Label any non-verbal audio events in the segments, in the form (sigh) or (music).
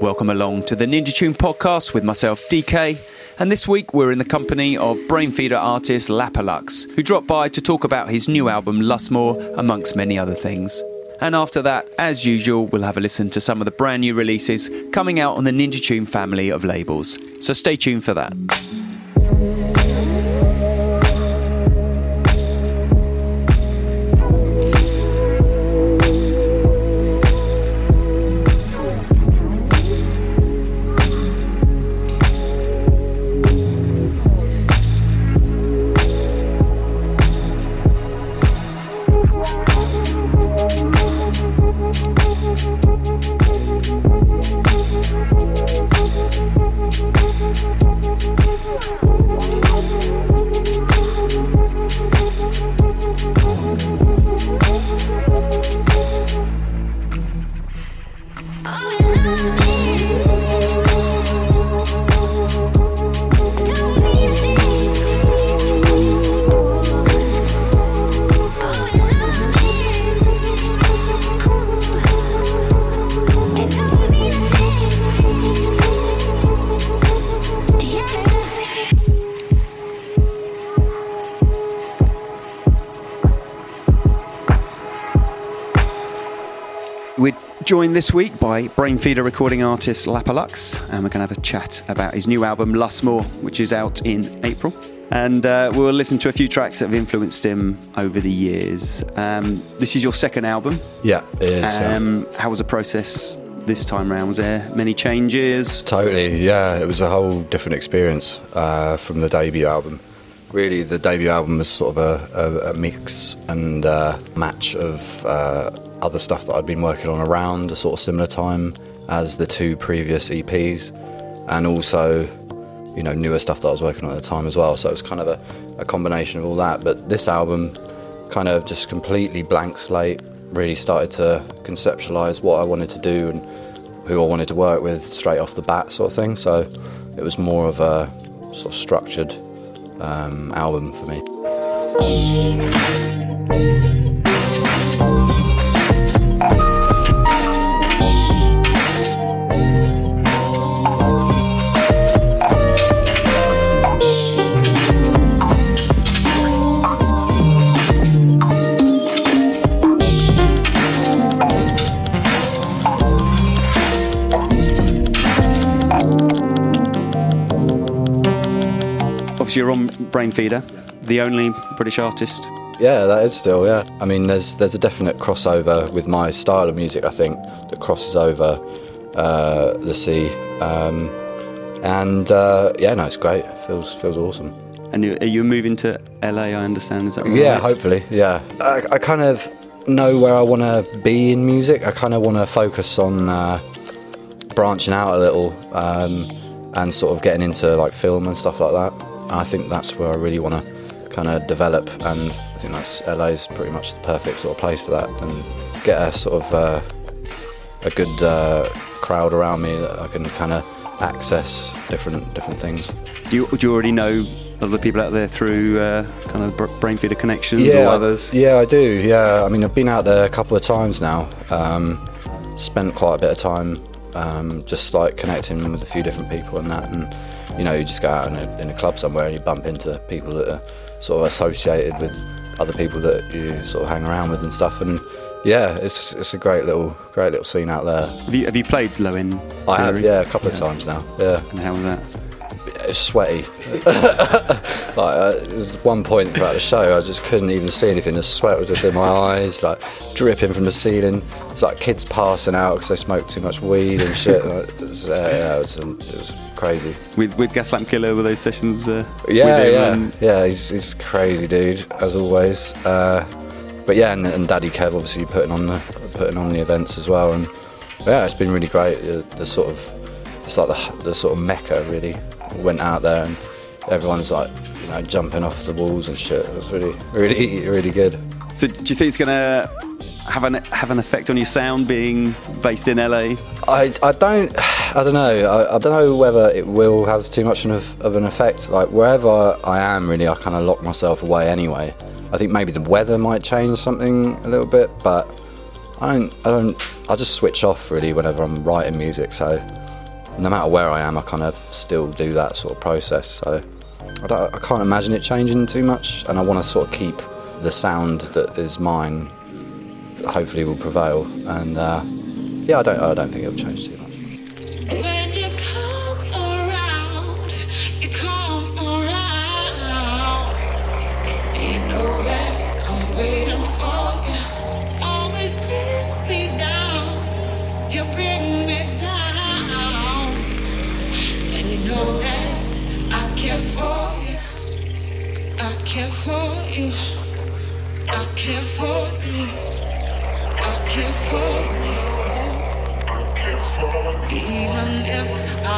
Welcome along to the Ninja Tune podcast with myself, DK. And this week we're in the company of Brainfeeder artist Lapalux, who dropped by to talk about his new album Lustmore, amongst many other things. And after that, as usual, we'll have a listen to some of the brand new releases coming out on the Ninja Tune family of labels. So stay tuned for that. By Brainfeeder recording artist Lapalux, and we're going to have a chat about his new album Lustmore, which is out in April. And uh, we'll listen to a few tracks that have influenced him over the years. Um, this is your second album. Yeah, it is. yeah. Um, how was the process this time round? Was there many changes? Totally, yeah. It was a whole different experience uh, from the debut album. Really, the debut album was sort of a, a, a mix and uh, match of uh, other stuff that I'd been working on around a sort of similar time as the two previous EPs, and also, you know, newer stuff that I was working on at the time as well. So it was kind of a, a combination of all that. But this album, kind of just completely blank slate, really started to conceptualize what I wanted to do and who I wanted to work with straight off the bat, sort of thing. So it was more of a sort of structured um, album for me. Brainfeeder, the only British artist. Yeah, that is still yeah. I mean, there's there's a definite crossover with my style of music. I think that crosses over uh, the sea, um, and uh, yeah, no, it's great. feels feels awesome. And you- are you moving to LA? I understand. Is that right? Yeah, hopefully, yeah. I, I kind of know where I want to be in music. I kind of want to focus on uh, branching out a little um, and sort of getting into like film and stuff like that. And I think that's where I really want to kind of develop, and I think that's LA's pretty much the perfect sort of place for that, and get a sort of uh, a good uh, crowd around me that I can kind of access different different things. Do you, do you already know a lot of people out there through uh, kind of Brainfeeder connections or I- others? Yeah, I do. Yeah, I mean, I've been out there a couple of times now. Um, spent quite a bit of time um, just like connecting with a few different people and that. And you know, you just go out in a, in a club somewhere and you bump into people that are sort of associated with other people that you sort of hang around with and stuff. And yeah, it's it's a great little great little scene out there. Have you have you played Low End? I have, yeah, a couple of times now. Yeah. And how was that? It's sweaty. (laughs) like uh, there was one point throughout the show, I just couldn't even see anything. The sweat was just in my eyes, like dripping from the ceiling. It's like kids passing out because they smoked too much weed and shit. (laughs) It, was, uh, yeah, it, was, it was crazy. With with Gaslamp Killer were those sessions? Uh, Yeah, yeah, and- yeah. He's he's a crazy dude as always. Uh, but yeah, and, and Daddy Kev obviously putting on the putting on the events as well, and yeah, it's been really great. The, the sort of it's like the, the sort of mecca really. Went out there and everyone's like you know jumping off the walls and shit. It was really really really good. So do you think it's to have an have an effect on your sound being based in LA? I, I don't I don't know I, I don't know whether it will have too much of, of an effect like wherever I am really I kind of lock myself away anyway I think maybe the weather might change something a little bit but I don't I don't I just switch off really whenever I'm writing music so no matter where I am, I kind of still do that sort of process. So I, I can't imagine it changing too much, and I want to sort of keep the sound that is mine. Hopefully, will prevail, and uh, yeah, I don't, I don't think it'll change too much.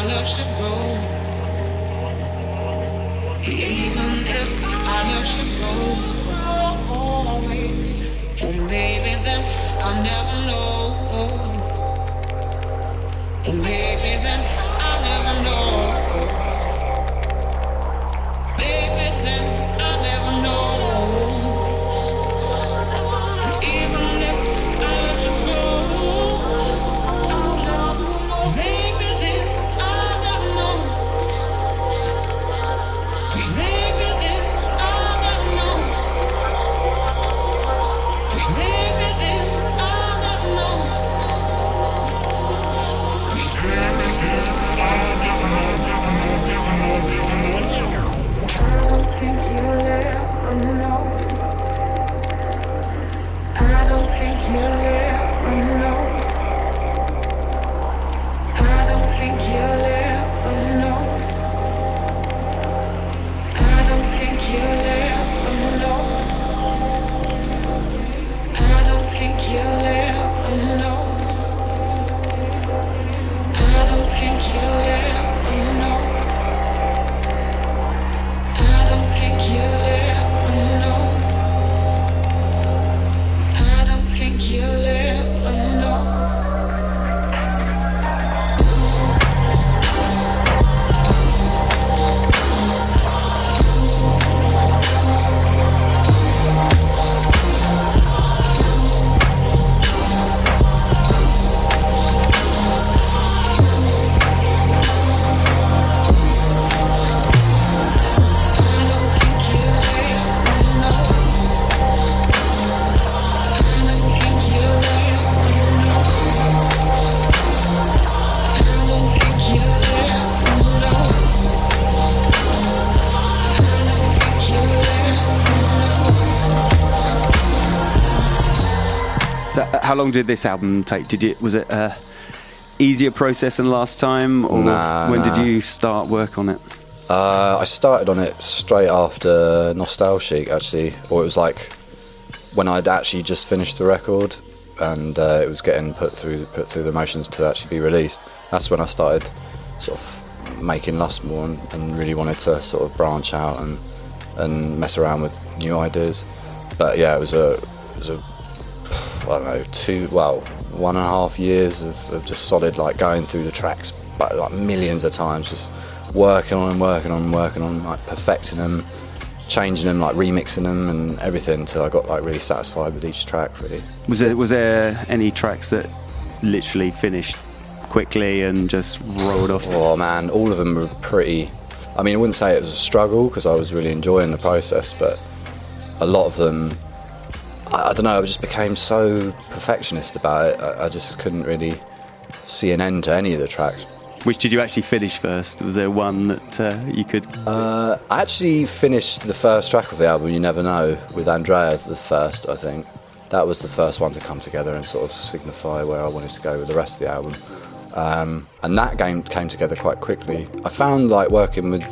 Love. Even if our love should. Oh, maybe then I'll never know. Maybe then I'll never know. Long did this album take? Did it was it a easier process than last time, or nah, when nah. did you start work on it? Uh, I started on it straight after Nostalchic, actually, or it was like when I'd actually just finished the record and uh, it was getting put through put through the motions to actually be released. That's when I started sort of making Lustmore and, and really wanted to sort of branch out and and mess around with new ideas. But yeah, it was a it was a I don't know, two, well, one and a half years of, of just solid, like going through the tracks, but like millions of times, just working on and working on and working on, like perfecting them, changing them, like remixing them and everything until I got like really satisfied with each track. Really. Was there was there any tracks that literally finished quickly and just rolled off? Oh man, all of them were pretty. I mean, I wouldn't say it was a struggle because I was really enjoying the process, but a lot of them I, I, don't know, I just became so perfectionist about it. I, I, just couldn't really see an end to any of the tracks. Which did you actually finish first? Was there one that uh, you could? Uh, I actually finished the first track of the album, You Never Know, with Andreya, the first, I think. That was the first one to come together and sort of signify where I wanted to go with the rest of the album. Um, and that game came together quite quickly. I found like working with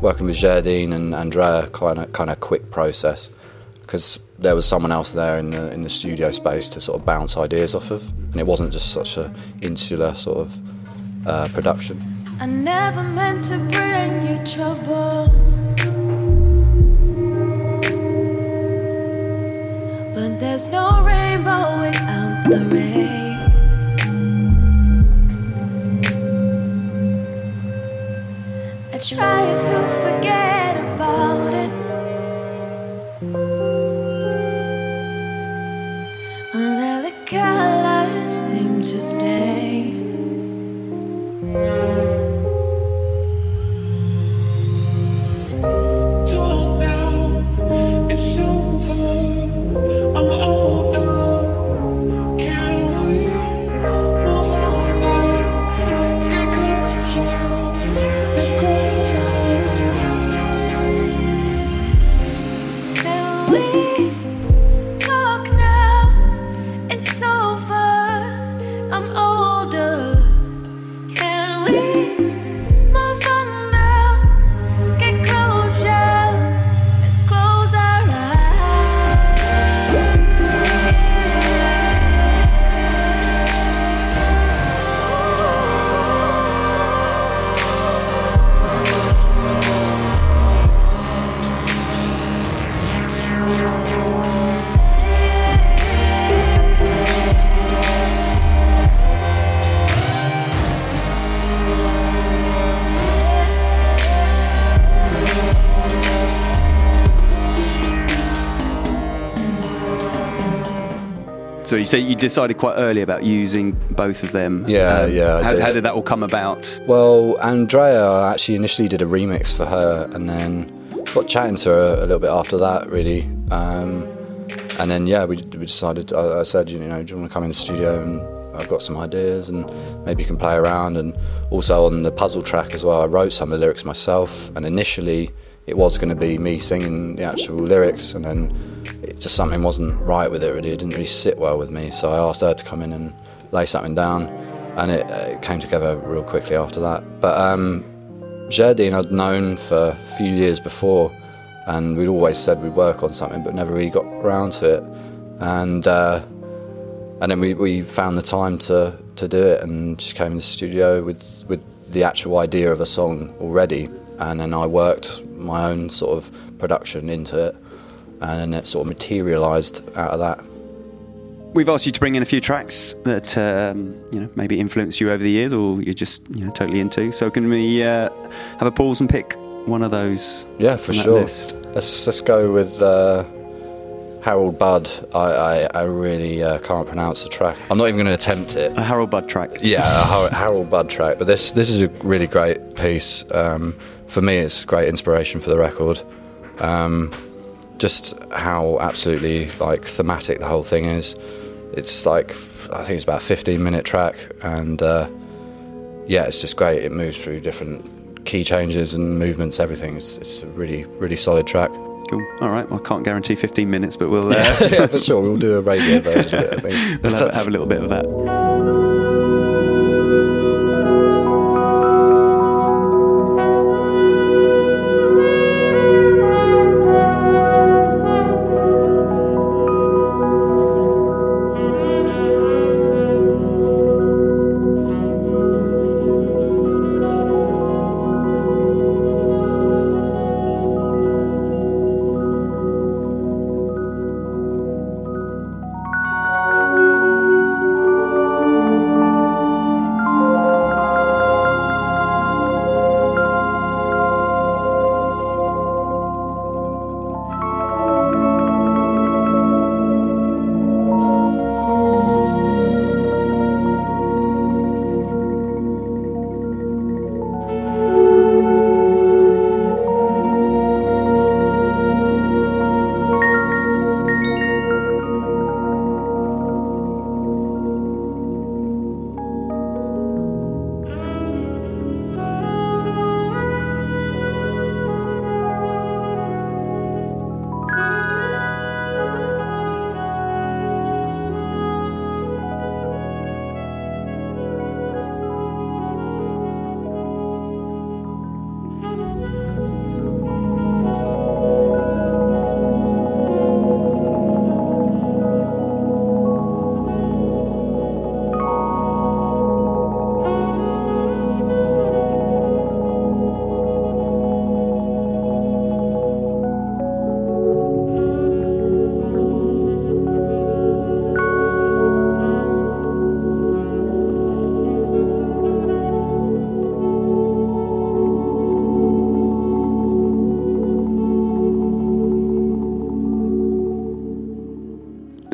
working with Jardine and Andreya kind of kind of quick process because there was someone else there in the in the studio space to sort of bounce ideas off of, and it wasn't just such a insular sort of uh, production. I never meant to bring you trouble, but there's no rainbow without the rain. I try to forget about it. To stay. So you say you decided quite early about using both of them. Yeah, Um, yeah, How did. how did that all come about? Well, Andreya actually initially did a remix for her, and then got chatting to her a little bit after that, really. Um, and then yeah, we, we decided. I, I said, you know, do you want to come in the studio and I've got some ideas, and maybe you can play around. And also on the puzzle track as well, I wrote some of the lyrics myself. And initially, it was going to be me singing the actual lyrics, and then it just something wasn't right with it. Really, it didn't really sit well with me. So I asked her to come in and lay something down, and it, it came together real quickly after that. But um, Jardine I'd known for a few years before, and we'd always said we'd work on something, but never really got around to it. And uh, and then we, we found the time to, to do it, and just came in the studio with with the actual idea of a song already, and then I worked my own sort of production into it, and then it sort of materialised out of that. We've asked you to bring in a few tracks that um, you know maybe influenced you over the years, or you're just you know totally into. So can we uh, have a pause and pick one of those? Yeah, for sure. list? Let's let's go with uh, Harold Budd. I I, I really uh, can't pronounce the track. I'm not even going to attempt it. A Harold Budd track. Yeah, a Har- (laughs) Harold Budd track. But this this is a really great piece. Um, for me, it's great inspiration for the record. Um, just how absolutely like thematic the whole thing is. It's like I think it's about a 15 minute track, and uh, yeah, it's just great. It moves through different key changes and movements, everything. It's, it's a really really solid track. Cool. All right. Well, I can't guarantee 15 minutes, but we'll uh, (laughs) yeah, for sure. We'll do a radio version of it. I think. (laughs) we'll have, have a little bit of that.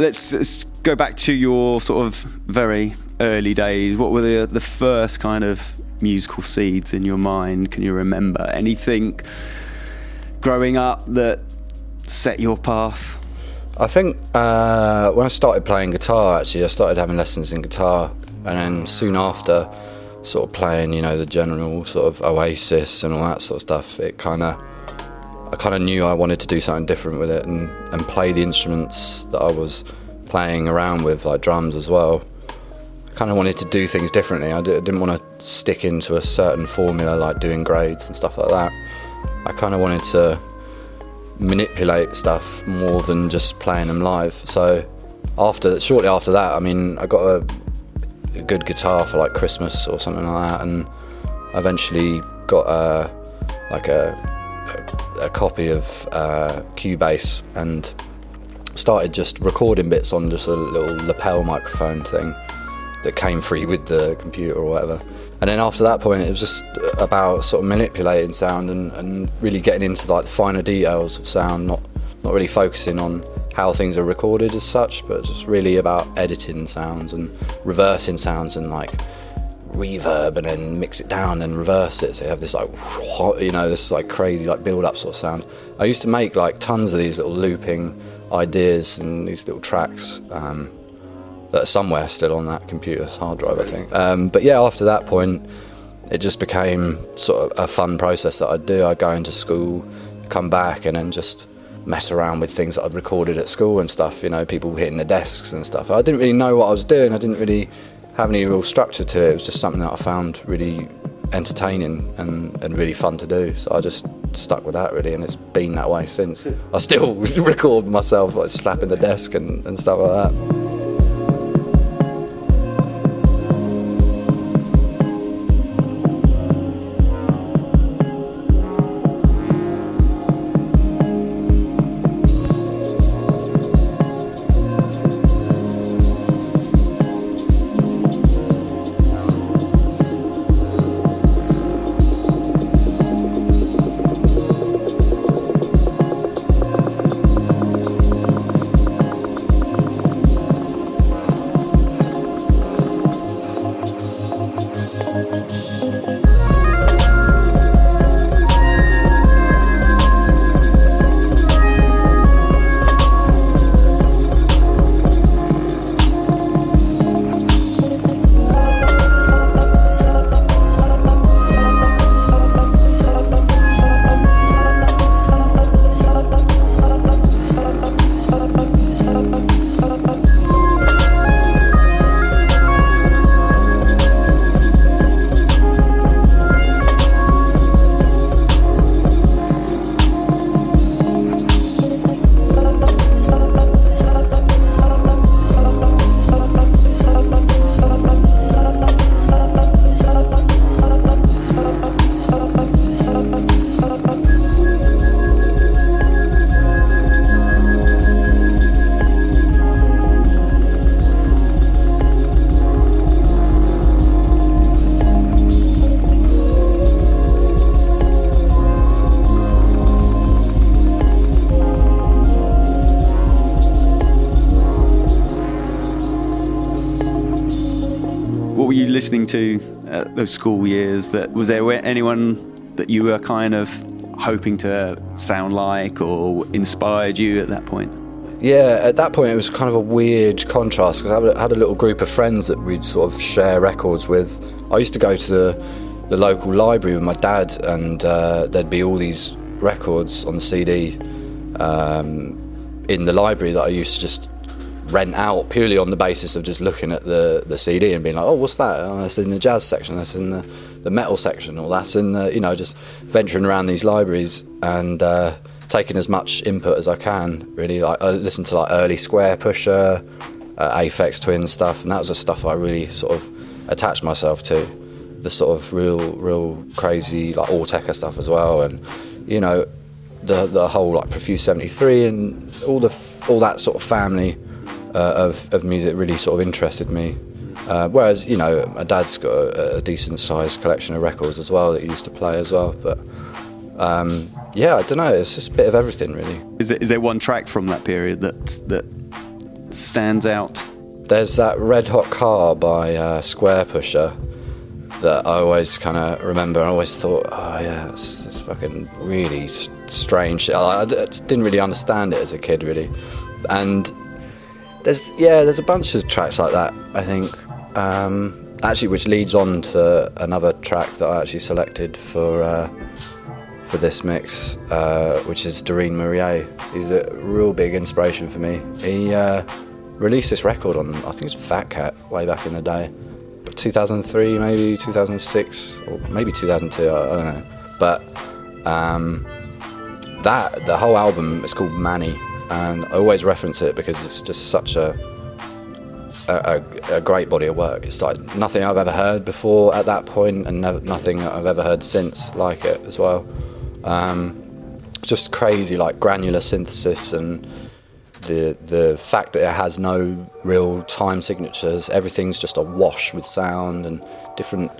Let's, let's go back to your sort of very early days. What were the the first kind of musical seeds in your mind? Can you remember anything growing up that set your path? I think uh, when I started playing guitar, actually, I started having lessons in guitar, and then soon after, sort of playing, you know, the general sort of Oasis and all that sort of stuff. It kind of, I kind of knew I wanted to do something different with it and and play the instruments that I was playing around with, like drums as well. I kind of wanted to do things differently. I didn't want to stick into a certain formula, like doing grades and stuff like that. I kind of wanted to manipulate stuff more than just playing them live. So after shortly after that, I mean, I got a, a good guitar for like Christmas or something like that, and eventually got a like a a, copy of uh, Cubase and started just recording bits on just a little lapel microphone thing that came free with the computer or whatever. And then after that point, it was just about sort of manipulating sound and, and really getting into like the finer details of sound, not not really focusing on how things are recorded as such, but just really about editing sounds and reversing sounds and like reverb and then mix it down and reverse it. So you have this like, you know, this like crazy like build up sort of sound. I used to make like tons of these little looping ideas and these little tracks um, that are somewhere still on that computer's hard drive, I think. Um, but yeah, after that point, it just became sort of a fun process that I'd do. I'd go into school, come back, and then just mess around with things that I'd recorded at school and stuff, you know, people hitting the desks and stuff. I didn't really know what I was doing. I didn't really have any real structure to it. It was just something that I found really entertaining and, and really fun to do. So I just stuck with that really, and it's been that way since. I still (laughs) record myself like slapping the desk and, and stuff like that. To uh, those school years? That was there anyone that you were kind of hoping to sound like or inspired you at that point? Yeah, at that point it was kind of a weird contrast because I had a little group of friends that we'd sort of share records with. I used to go to the, the local library with my dad, and uh, there'd be all these records on CD um, in the library that I used to just rent out purely on the basis of just looking at the, the CD and being like, oh, what's that? Oh, that's in the jazz section, that's in the, the metal section, or that's in the, you know, just venturing around these libraries and uh, taking as much input as I can, really. Like, I listened to like early Squarepusher, uh, Aphex Twin stuff, and that was the stuff I really sort of attached myself to. The sort of real, real crazy, like Autechre stuff as well, and you know, the the whole like Prefuse 73 and all the all that sort of family uh, of, of music really sort of interested me. Uh, whereas, you know, my dad's got a, a decent sized collection of records as well that he used to play as well. But um, yeah, I don't know. It's just a bit of everything, really. Is there, is there one track from that period that that stands out? There's that Red Hot Car by uh, Squarepusher that I always kind of remember. I always thought, oh yeah, it's, it's fucking really strange. I, I didn't really understand it as a kid, really, and there's yeah, there's a bunch of tracks like that. I think um, actually, which leads on to another track that I actually selected for uh, for this mix, uh, which is Dorine Muraille. He's a real big inspiration for me. He uh, released this record on I think it's Fat Cat way back in the day, but 2003 maybe 2006 or maybe 2002. I, I don't know, but. Um, that the whole album is called Mani and I always reference it because it's just such a a, a great body of work. It's like nothing I've ever heard before at that point, and nothing I've ever heard since like it as well. Um, just crazy, like granular synthesis, and the the fact that it has no real time signatures. Everything's just a wash with sound and different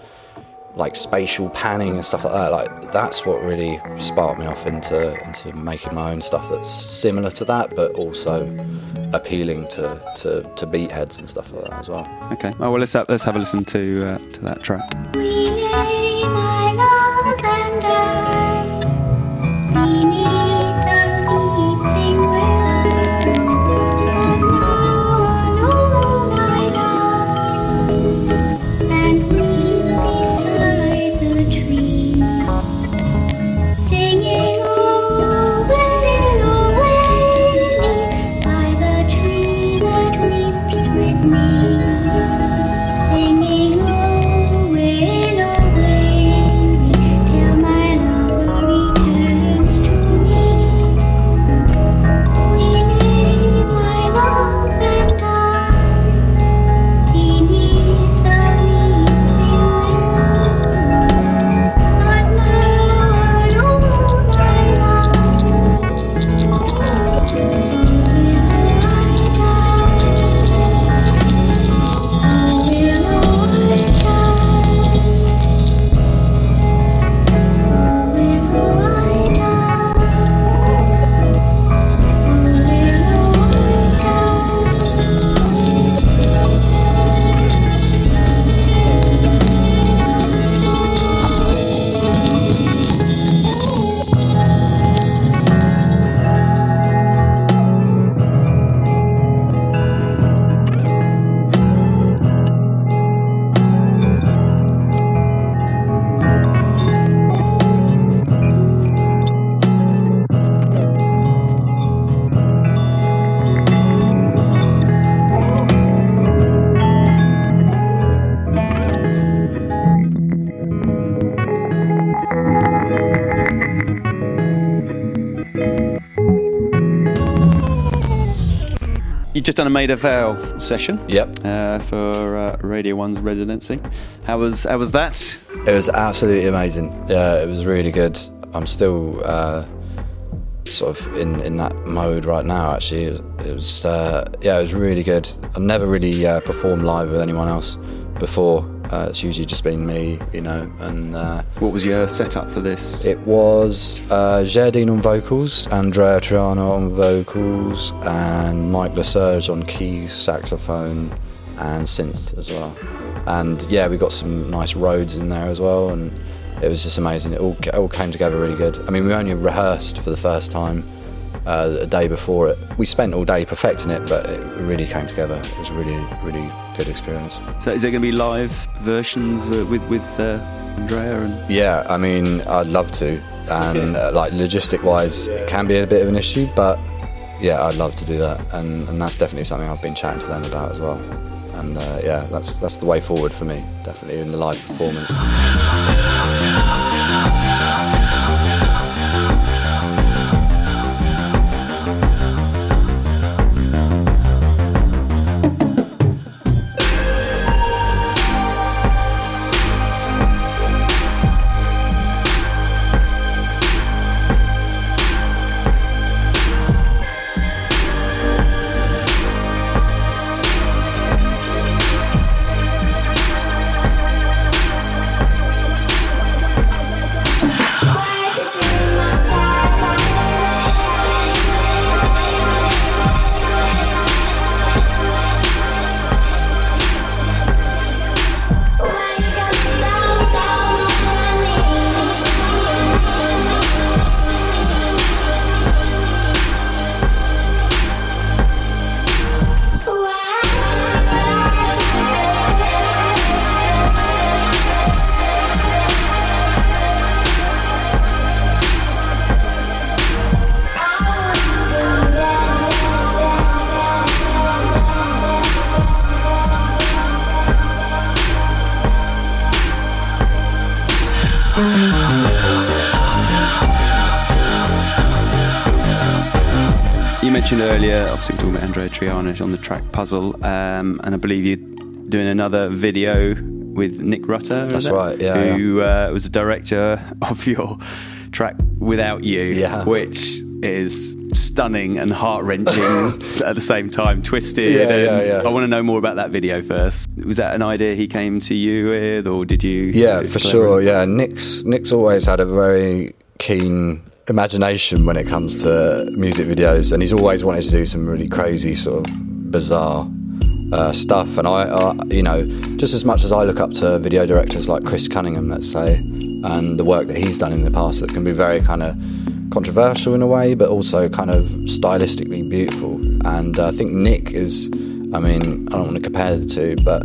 like spatial panning and stuff like that. Like that's what really sparked me off into into making my own stuff that's similar to that, but also appealing to to, to beat heads and stuff like that as well. Okay. Oh, well, let's have, let's have a listen to uh, to that track. Done a Vale session. Yep. Uh, for uh, Radio One's residency. How was how was that? It was absolutely amazing. Yeah, it was really good. I'm still uh, sort of in, in that mode right now. Actually, it was, it was uh, yeah, it was really good. I've never really uh, performed live with anyone else before. Uh, it's usually just been me, you know, and uh, What was your setup for this? it was uh, Jardine on vocals, Andreya Triana on vocals, and Mike Lesirge on keys, saxophone, and synth as well. And yeah, we got some nice Rhodes in there as well, and it was just amazing. It all, it all came together really good. I mean, we only rehearsed for the first time uh, a day before it. We spent all day perfecting it, but it really came together. It was really, really good experience. So is there going to be live versions with with, with uh, Andreya and? Yeah, I mean, I'd love to, and uh, like logistic wise, it can be a bit of an issue, but yeah, I'd love to do that, and, and that's definitely something I've been chatting to them about as well. And uh, yeah, that's that's the way forward for me, definitely in the live performance. Obviously, talking about Andreya Triana on the track Puzzle, um, and I believe you're doing another video with Nick Rutter. That's it? right, yeah, Who Uh, was the director (laughs) of your track Without You, Yeah. which is stunning and heart wrenching (laughs) at the same time, twisted. Yeah, and yeah, yeah. I want to know more about that video first. Was that an idea he came to you with, or did you? Yeah, for sure. Yeah, Nick's Nick's always had a very keen imagination when it comes to music videos, and he's always wanted to do some really crazy, sort of bizarre uh, stuff. And I, uh, you know, just as much as I look up to video directors like Chris Cunningham, let's say, and the work that he's done in the past that can be very kind of controversial in a way, but also kind of stylistically beautiful. And uh, I think Nick is, I mean, I don't want to compare the two, but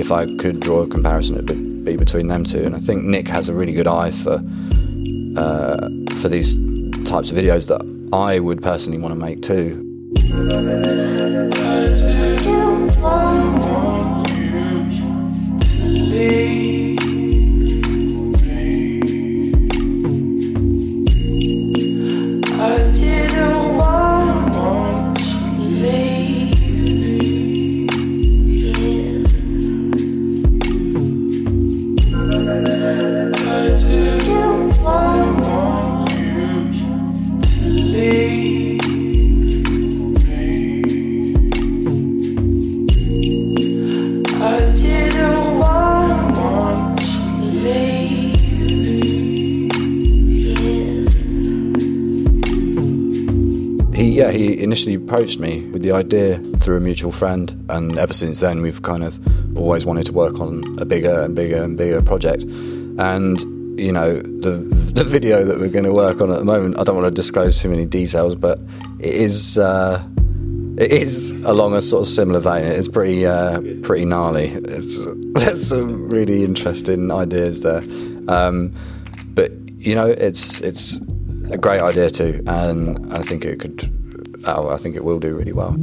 if I could draw a comparison, it would be between them two. And I think Nick has a really good eye for uh, for these types of videos that I would personally want to make too. Approached me with the idea through a mutual friend, and ever since then we've kind of always wanted to work on a bigger and bigger and bigger project. And you know the the video that we're going to work on at the moment, I don't want to disclose too many details, but it is. Uh, it is along a sort of similar vein. It is pretty, uh, pretty gnarly. It's, there's some really interesting ideas there, um, but you know, it's it's a great idea too, and I think it could. Oh, I think it will do really well.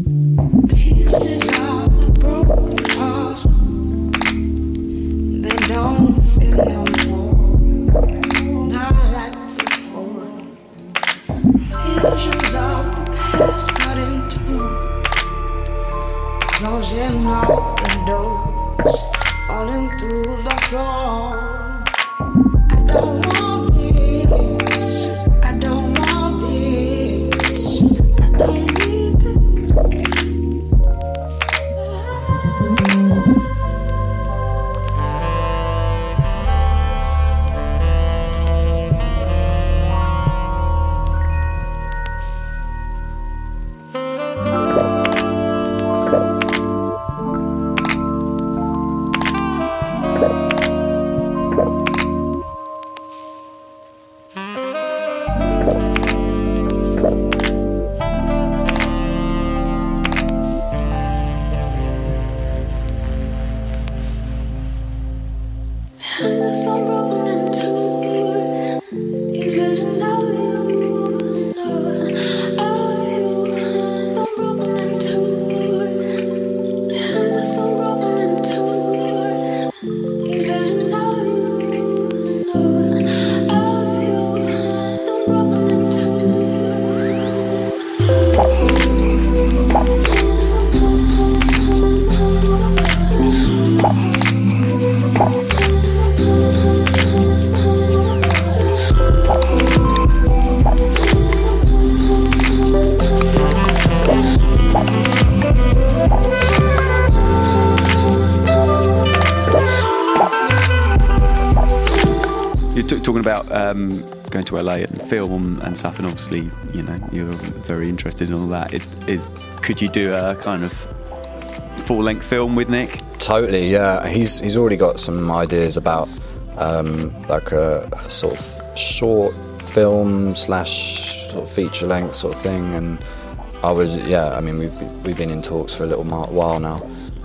And stuff, and obviously, you know, you're very interested in all that. It, it, could you do a kind of full-length film with Nick? Totally, yeah. He's he's already got some ideas about um, like a, a sort of short film slash sort of feature length sort of thing, and I was yeah. I mean, we've we've been in talks for a little while now,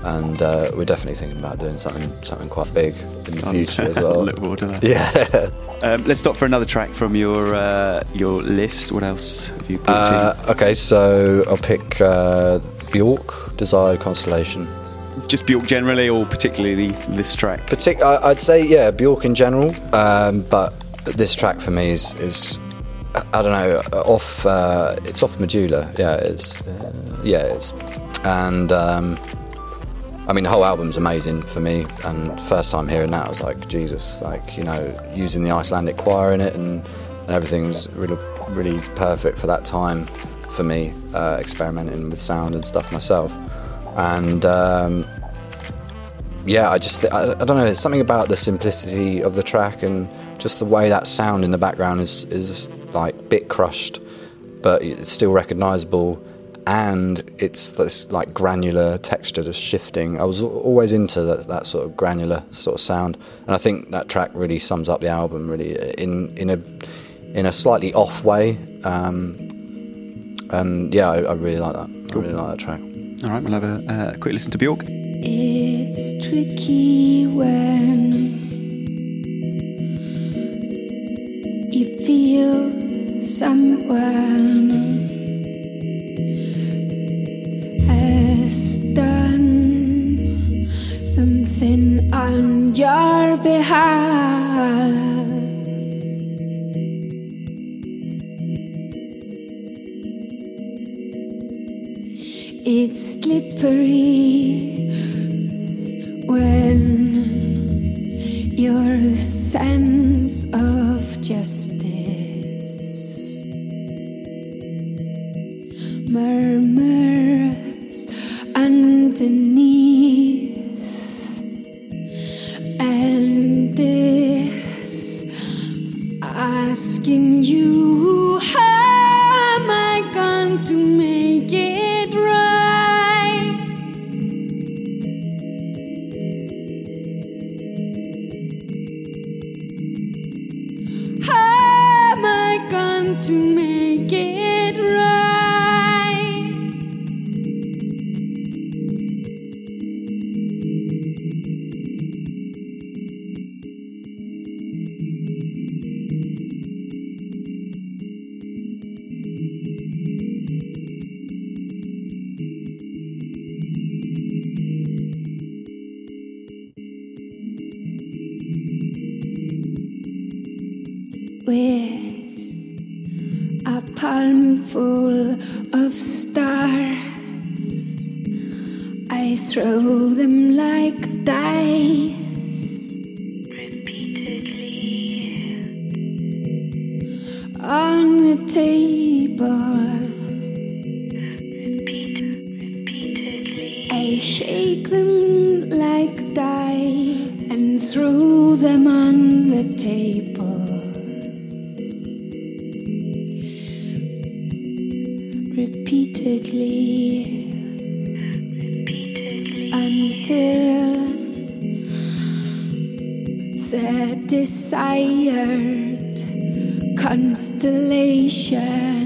and uh, we're definitely thinking about doing something something quite big in the future (laughs) as well. Look forward to that. (laughs) Yeah. Um, let's stop for another track from your uh, your list. What else have you brought Uh, okay, so I'll pick uh, Bjork, Desired Constellation. Just Bjork generally, or particularly the, this track? Partic- I- I'd say yeah, Bjork in general, um, but this track for me is is I don't know off. Uh, it's off Medulla. Yeah, it's uh, yeah, it's and um, I mean the whole album's amazing for me. And first time hearing that, I was like Jesus, like you know, using the Icelandic choir in it and and everything was really really perfect for that time for me, uh, experimenting with sound and stuff myself, and. Um, yeah, I just I, I don't know. It's something about the simplicity of the track and just the way that sound in the background is is like bit crushed, but it's still recognisable, and it's this like granular texture just shifting. I was always into that, that sort of granular sort of sound, and I think that track really sums up the album really in in a in a slightly off way. Um, and yeah, I, I really like that. I really like that track. All right, we'll have a, uh, quick listen to Bjork. It's tricky when you feel someone something on your behalf. It's slippery when your sense of justice shake them like dice and throw them on the table. repeatedly, until the desired constellation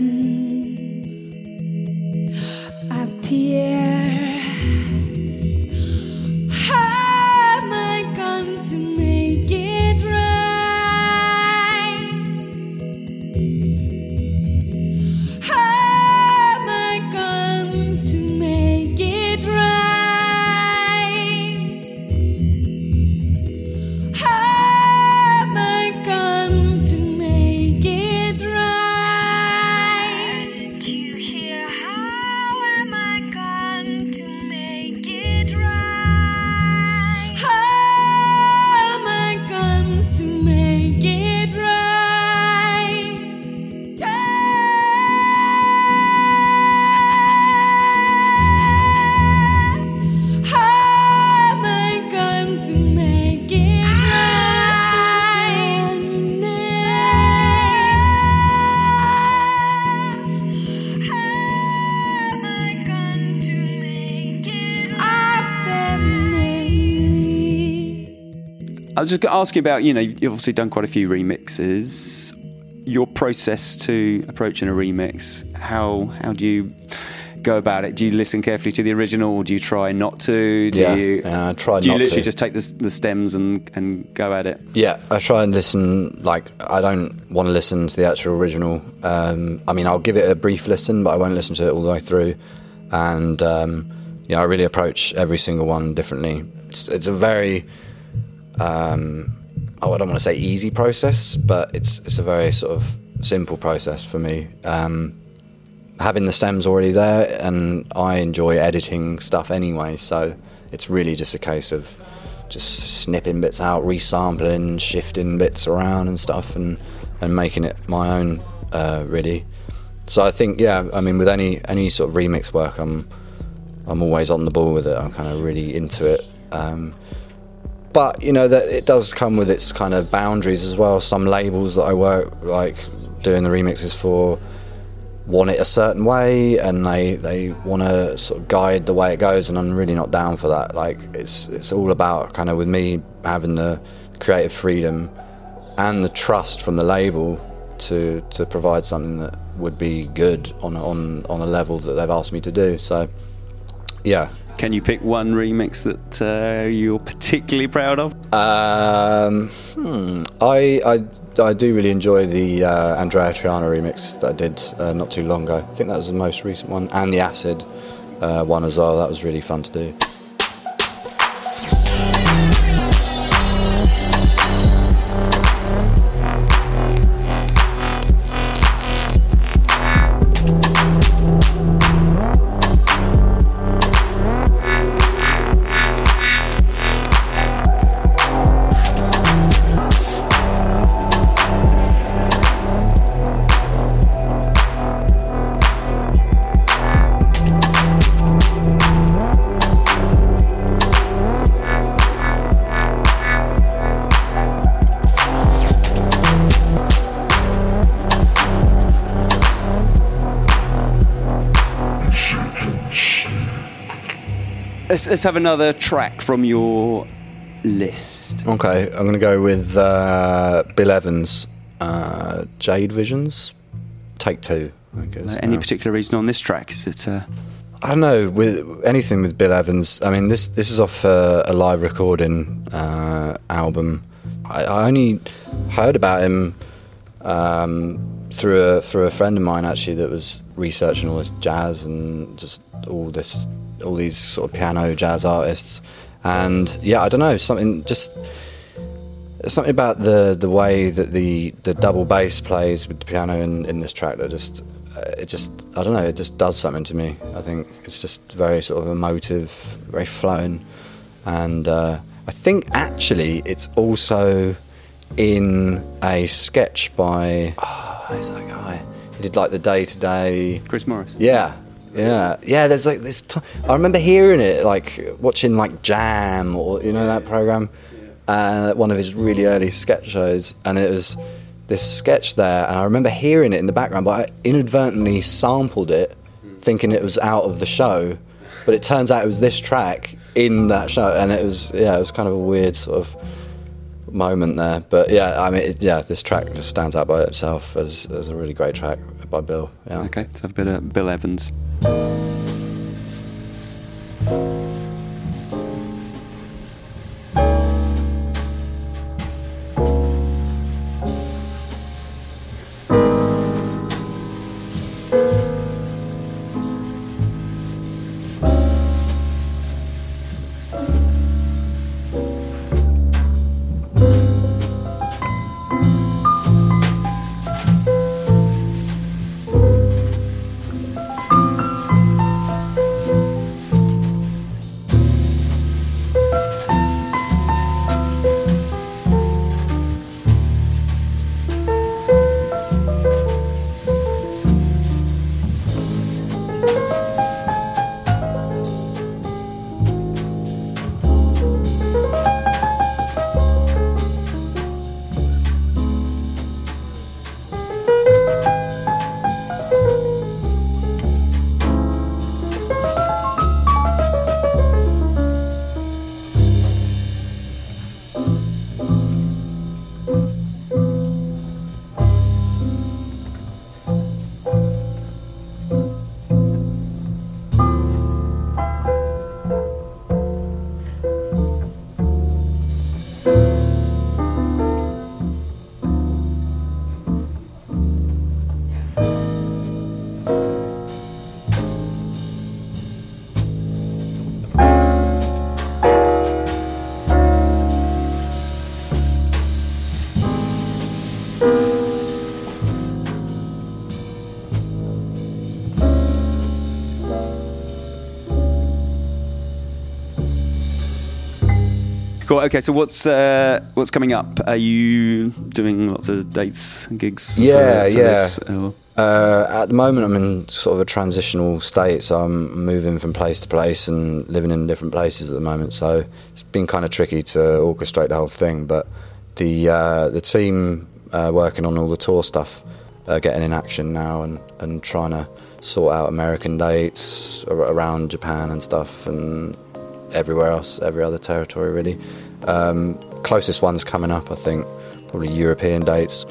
was just going to ask you about, you know, you've obviously done quite a few remixes. Your process to approaching a remix, how how do you go about it? Do you listen carefully to the original, or do you try not to? Do Yeah, you, yeah, I try Do you literally to. just take the, the stems and, and go at it? Yeah, I try and listen. Like, I don't want to listen to the actual original. Um, I mean, I'll give it a brief listen, but I won't listen to it all the way through. And um, yeah, I really approach every single one differently. It's, it's a very, um, oh, I don't want to say easy process, but it's it's a very sort of simple process for me. Um, having the stems already there, and I enjoy editing stuff anyway, so it's really just a case of just snipping bits out, resampling, shifting bits around and stuff, and and making it my own uh, really. So I think yeah, I mean with any any sort of remix work, I'm I'm always on the ball with it. I'm kind of really into it. Um, but you know that it does come with its kind of boundaries as well. Some labels that I work like doing the remixes for want it a certain way, and they they want to sort of guide the way it goes, and I'm really not down for that. Like it's it's all about kind of with me having the creative freedom and the trust from the label to to provide something that would be good on on on a level that they've asked me to do. So yeah, Can you pick one remix that uh, you're particularly proud of? Um, hmm. I, I I do really enjoy the uh, Andreya Triana remix that I did uh, not too long ago. I think that was the most recent one, and the Acid uh, one as well. That was really fun to do. Let's, let's have another track from your list. Okay, I'm going to go with uh, Bill Evans, uh, Jade Visions, Take Two. I is. Any particular reason on this track? Is it? Uh, I don't know with anything with Bill Evans. I mean, this this is off uh, a live recording uh, album. I, I only heard about him um, through a through a friend of mine actually that was researching all this jazz and just all this all these sort of piano jazz artists. And yeah, I don't know something just something about the the way that the the double bass plays with the piano in, in this track that just uh, it just I don't know it just does something to me. I think it's just very sort of emotive, very flowing, and uh, I think actually it's also in a sketch by oh, who's that guy? He did like the Day Today. Chris Morris. Yeah, yeah, yeah. There's like this. T- I remember hearing it, like watching like Jam or you know that program, uh, one of his really early sketch shows, and it was this sketch there, and I remember hearing it in the background, but I inadvertently sampled it, thinking it was out of the show, but it turns out it was this track in that show, and it was yeah, it was kind of a weird sort of moment there. But yeah, I mean, it, yeah, this track just stands out by itself as, as a really great track by Bill. Yeah. Okay, have a bit of Bill Evans. Thank Cool. Okay, so what's uh, what's coming up? Are you doing lots of dates and gigs? Yeah, for yeah. this, Uh, at the moment, I'm in sort of a transitional state, so I'm moving from place to place and living in different places at the moment. So it's been kind of tricky to orchestrate the whole thing. But the uh, the team uh, working on all the tour stuff are getting in action now and, and trying to sort out American dates around Japan and stuff and everywhere else, every other territory really. Um, closest one's coming up, I think, probably European dates.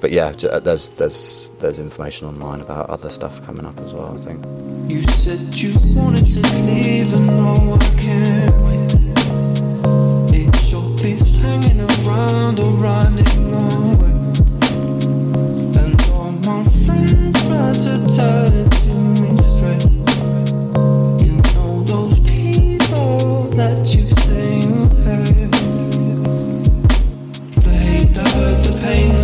But yeah, uh, there's there's there's information online about other stuff coming up as well. I think. You said you wanted to leave and no I can't wait. It's your hanging around or running away. And all my friends try to tell pain,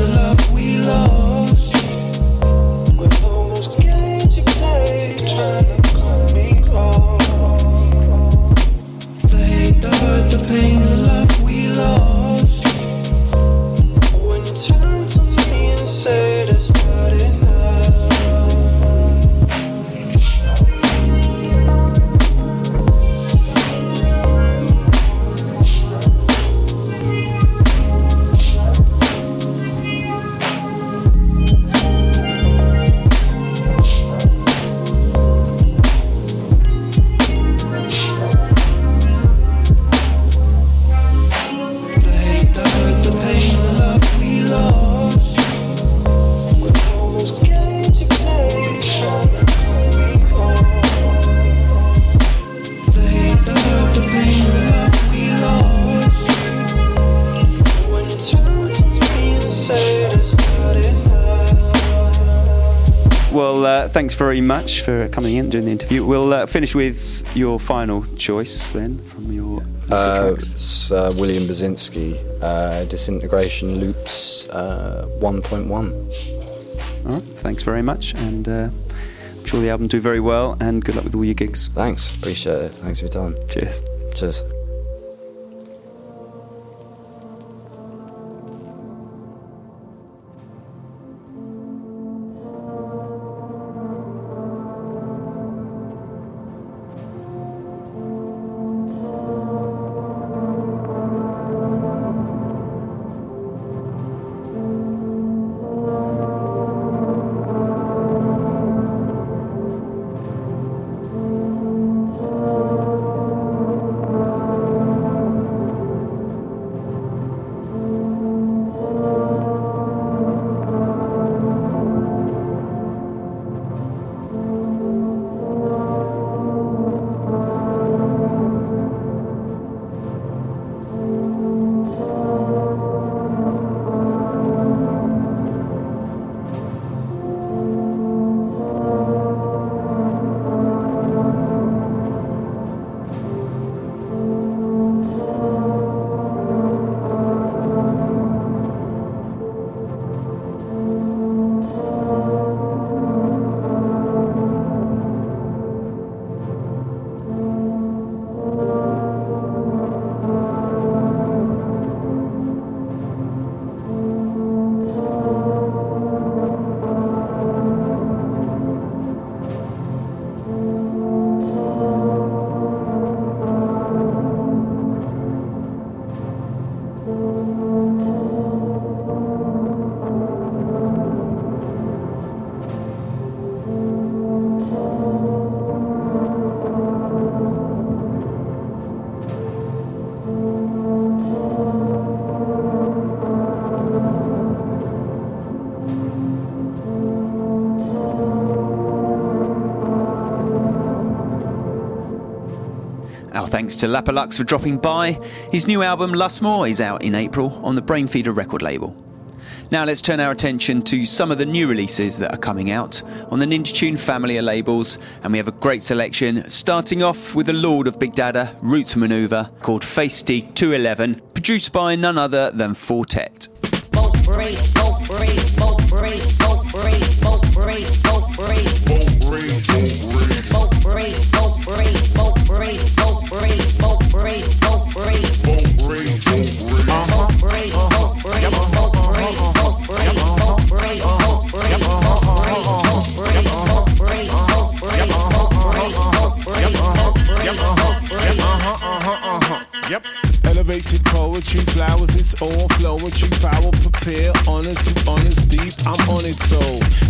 thanks very much for coming in doing the interview. We'll uh, finish with your final choice then from your Uh, uh, William Basinski, uh, Disintegration Loops uh, 1.1. All right, thanks very much, and uh, I'm sure the album will do very well. And good luck with all your gigs. Thanks, appreciate it. Thanks for your time. Cheers. Cheers. Thanks to Lapalux for dropping by. His new album, Lustmore, is out in April on the Brainfeeder record label. Now let's turn our attention to some of the new releases that are coming out on the Ninja Tune family of labels, and we have a great selection, starting off with the Lord of Big Dada, Roots Manuva, called D 211, produced by none other than Four Tet. Poetry, flowers, it's all flowetry, power, prepare, honors to honors deep. I'm on it, so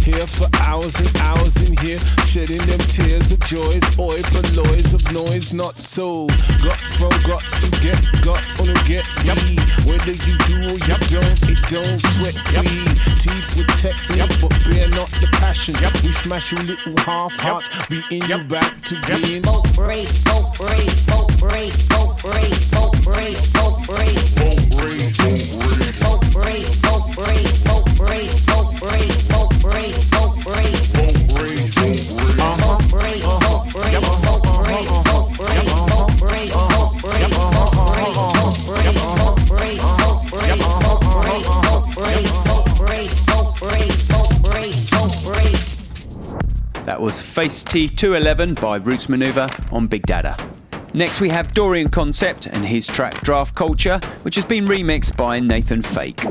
here for hours and hours in here, shedding them tears of joys, oi, loys of noise, not so. Got from, got to get, got on to get me. Whether you do or you don't, it don't sweat me. Teeth with technique, but bear not the passion. We smash your little half hearts, beating you back to being. Smoke break, smoke break, smoke break, smoke break, smoke break, smoke that was Face T211 by Roots Manuva on Big Dada. Next, we have Dorian Concept and his track Draft Culture, which has been remixed by Nathan Fake.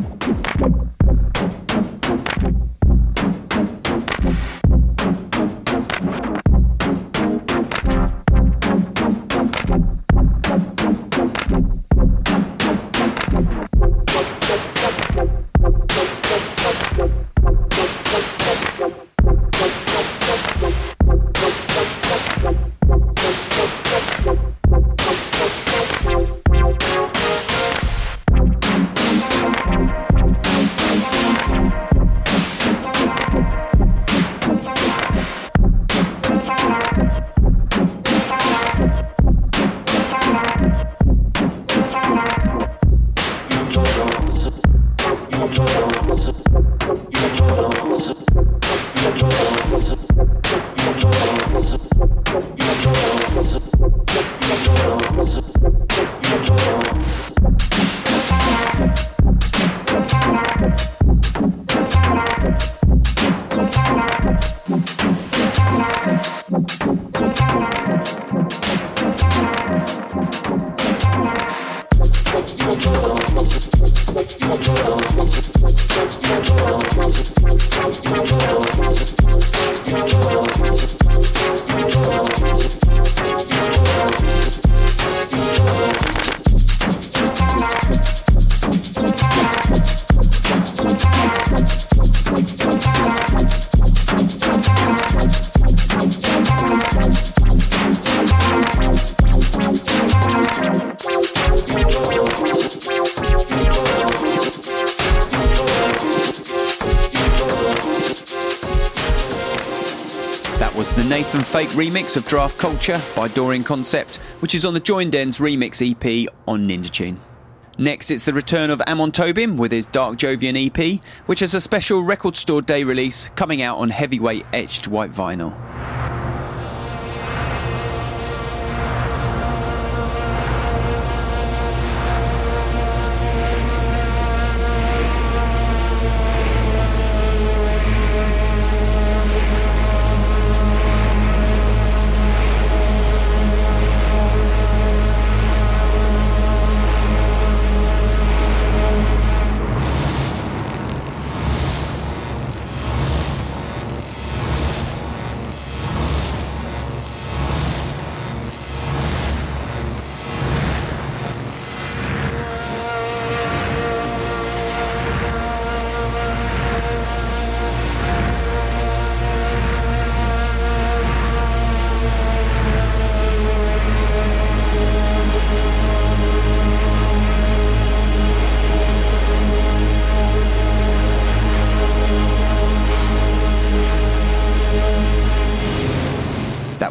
Remix of Draft Culture by Dorian Concept, which is on the Joined Ends remix EP on Ninja Tune. Next, it's the return of Amon Tobin with his Dark Jovian EP, which has a special record store day release coming out on heavyweight etched white vinyl.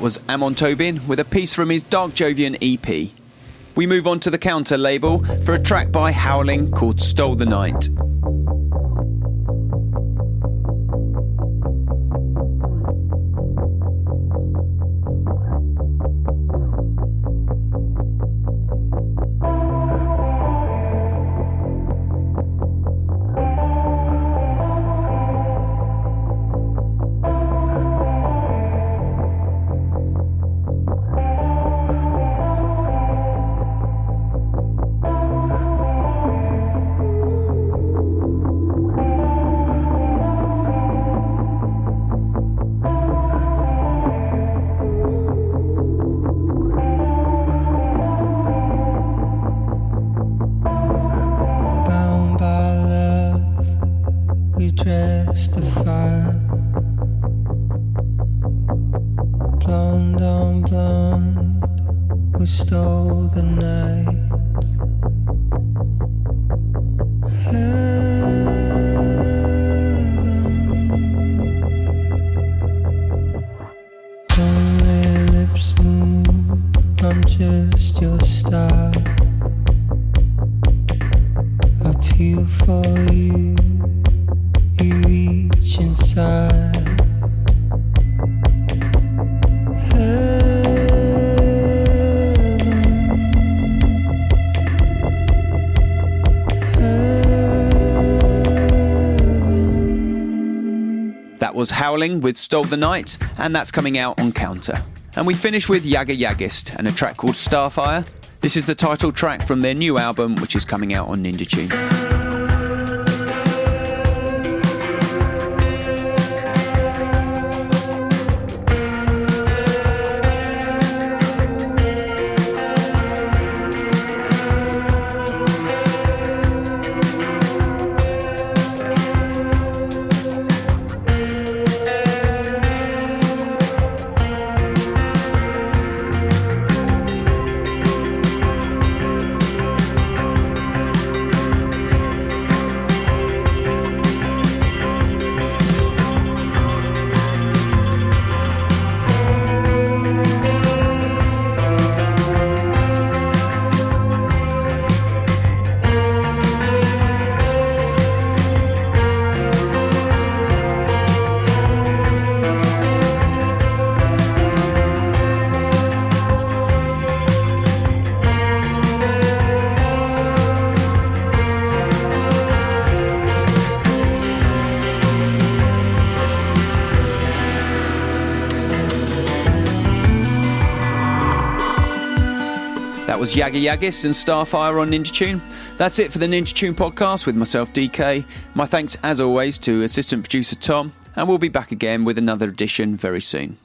Was Amon Tobin with a piece from his Dark Jovian EP. We move on to the counter label for a track by Howling called Stole the Night. Was Howling with Stole the Night, and that's coming out on Counter. And we finish with Jaga Jazzist and a track called Starfire. This is the title track from their new album, which is coming out on Ninja Tune. Was Yagis and Starfire on Ninja Tune. That's it for the Ninja Tune podcast with myself, DK. My thanks, as always, to assistant producer Tom, and we'll be back again with another edition very soon.